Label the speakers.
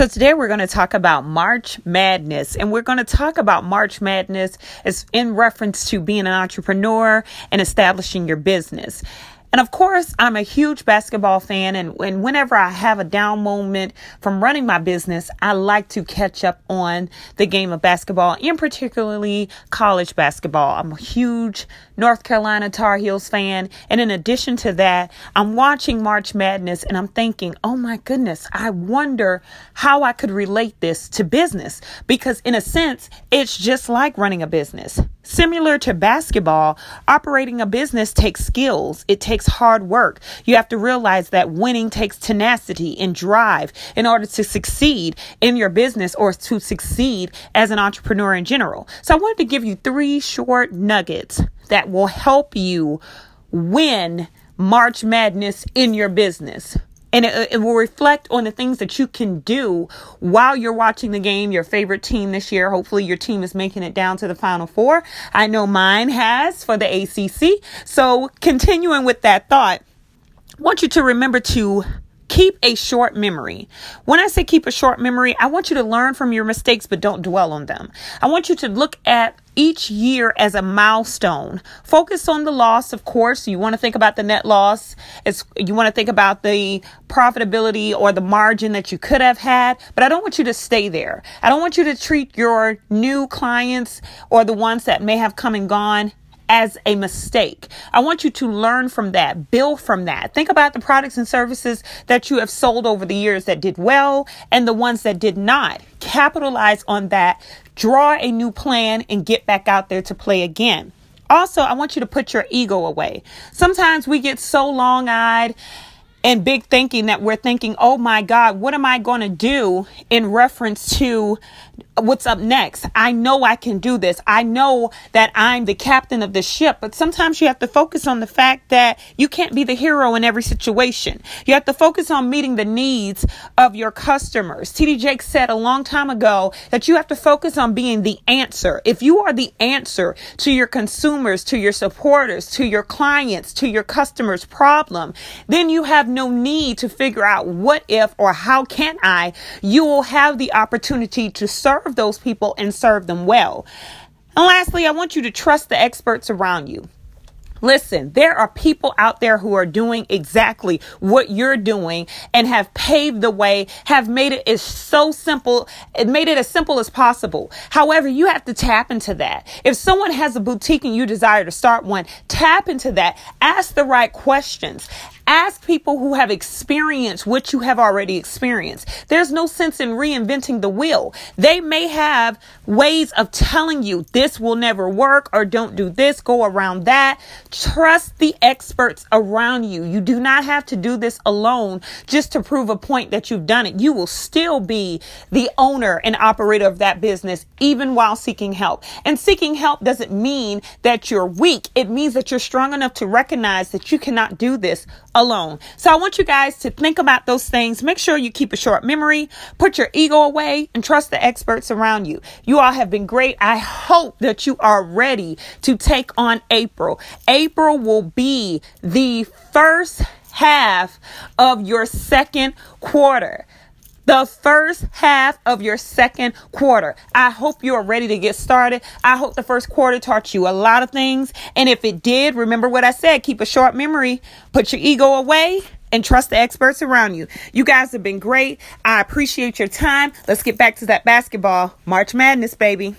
Speaker 1: So, today we're going to talk about March Madness, and we're going to talk about March Madness as in reference to being an entrepreneur and establishing your business. And of course, I'm a huge basketball fan. And, and whenever I have a down moment from running my business, I like to catch up on the game of basketball, and particularly college basketball. I'm a huge North Carolina Tar Heels fan. And in addition to that, I'm watching March Madness and I'm thinking, oh my goodness, I wonder how I could relate this to business. Because in a sense, it's just like running a business. Similar to basketball, operating a business takes skills. It takes hard work. You have to realize that winning takes tenacity and drive in order to succeed in your business or to succeed as an entrepreneur in general. So I wanted to give you three short nuggets that will help you win March Madness in your business and it, it, will reflect on the things that you can do while you're watching the game your favorite team this year hopefully your team is making it down to the final four i know mine has for the acc so continuing with that thought I want you to remember to keep a short memory. When I say keep a short memory, I want you to learn from your mistakes, but don't dwell on them. I want you to look at each year as a milestone. Focus on the loss, of course. You want to think about the net loss. It's, you want to think about the profitability or the margin that you could have had, but I don't want you to stay there. I don't want you to treat your new clients or the ones that may have come and gone as a mistake. I want you to learn from that, build from that. Think about the products and services that you have sold over the years that did well and the ones that did not. Capitalize on that, draw a new plan, and get back out there to play again. Also, I want you to put your ego away. Sometimes we get so long eyed and big thinking that we're thinking, oh my God, what am I going to do in reference to what's up next? I know I can do this. I know that I'm the captain of the ship, but sometimes you have to focus on the fact that you can't be the hero in every situation. You have to focus on meeting the needs of your customers. TD Jakes said a long time ago that you have to focus on being the answer. If you are the answer to your consumers, to your supporters, to your clients, to your customers' problem, then you have no need to figure out what if or how can I. You will have the opportunity to serve those people and serve them well. And lastly, I want you to trust the experts around you. Listen, there are people out there who are doing exactly what you're doing and have paved the way, have made it as so simple, it made it as simple as possible. However, you have to tap into that. If someone has a boutique and you desire to start one, tap into that. Ask the right questions. People who have experienced what you have already experienced. There's no sense in reinventing the wheel. They may have ways of telling you this will never work or don't do this, go around that. Trust the experts around you. You do not have to do this alone just to prove a point that you've done it. You will still be the owner and operator of that business even while seeking help. And seeking help doesn't mean that you're weak. It means that you're strong enough to recognize that you cannot do this alone. So I want you guys to think about those things. Make sure you keep a short memory, put your ego away, and trust the experts around you. You all have been great. I hope that you are ready to take on April. April will be the first half of your second quarter the first half of your second quarter. I hope you are ready to get started. I hope the first quarter taught you a lot of things. And if it did, remember what I said keep a short memory, put your ego away. And trust the experts around you. You guys have been great. I appreciate your time. Let's get back to that basketball. March Madness, baby.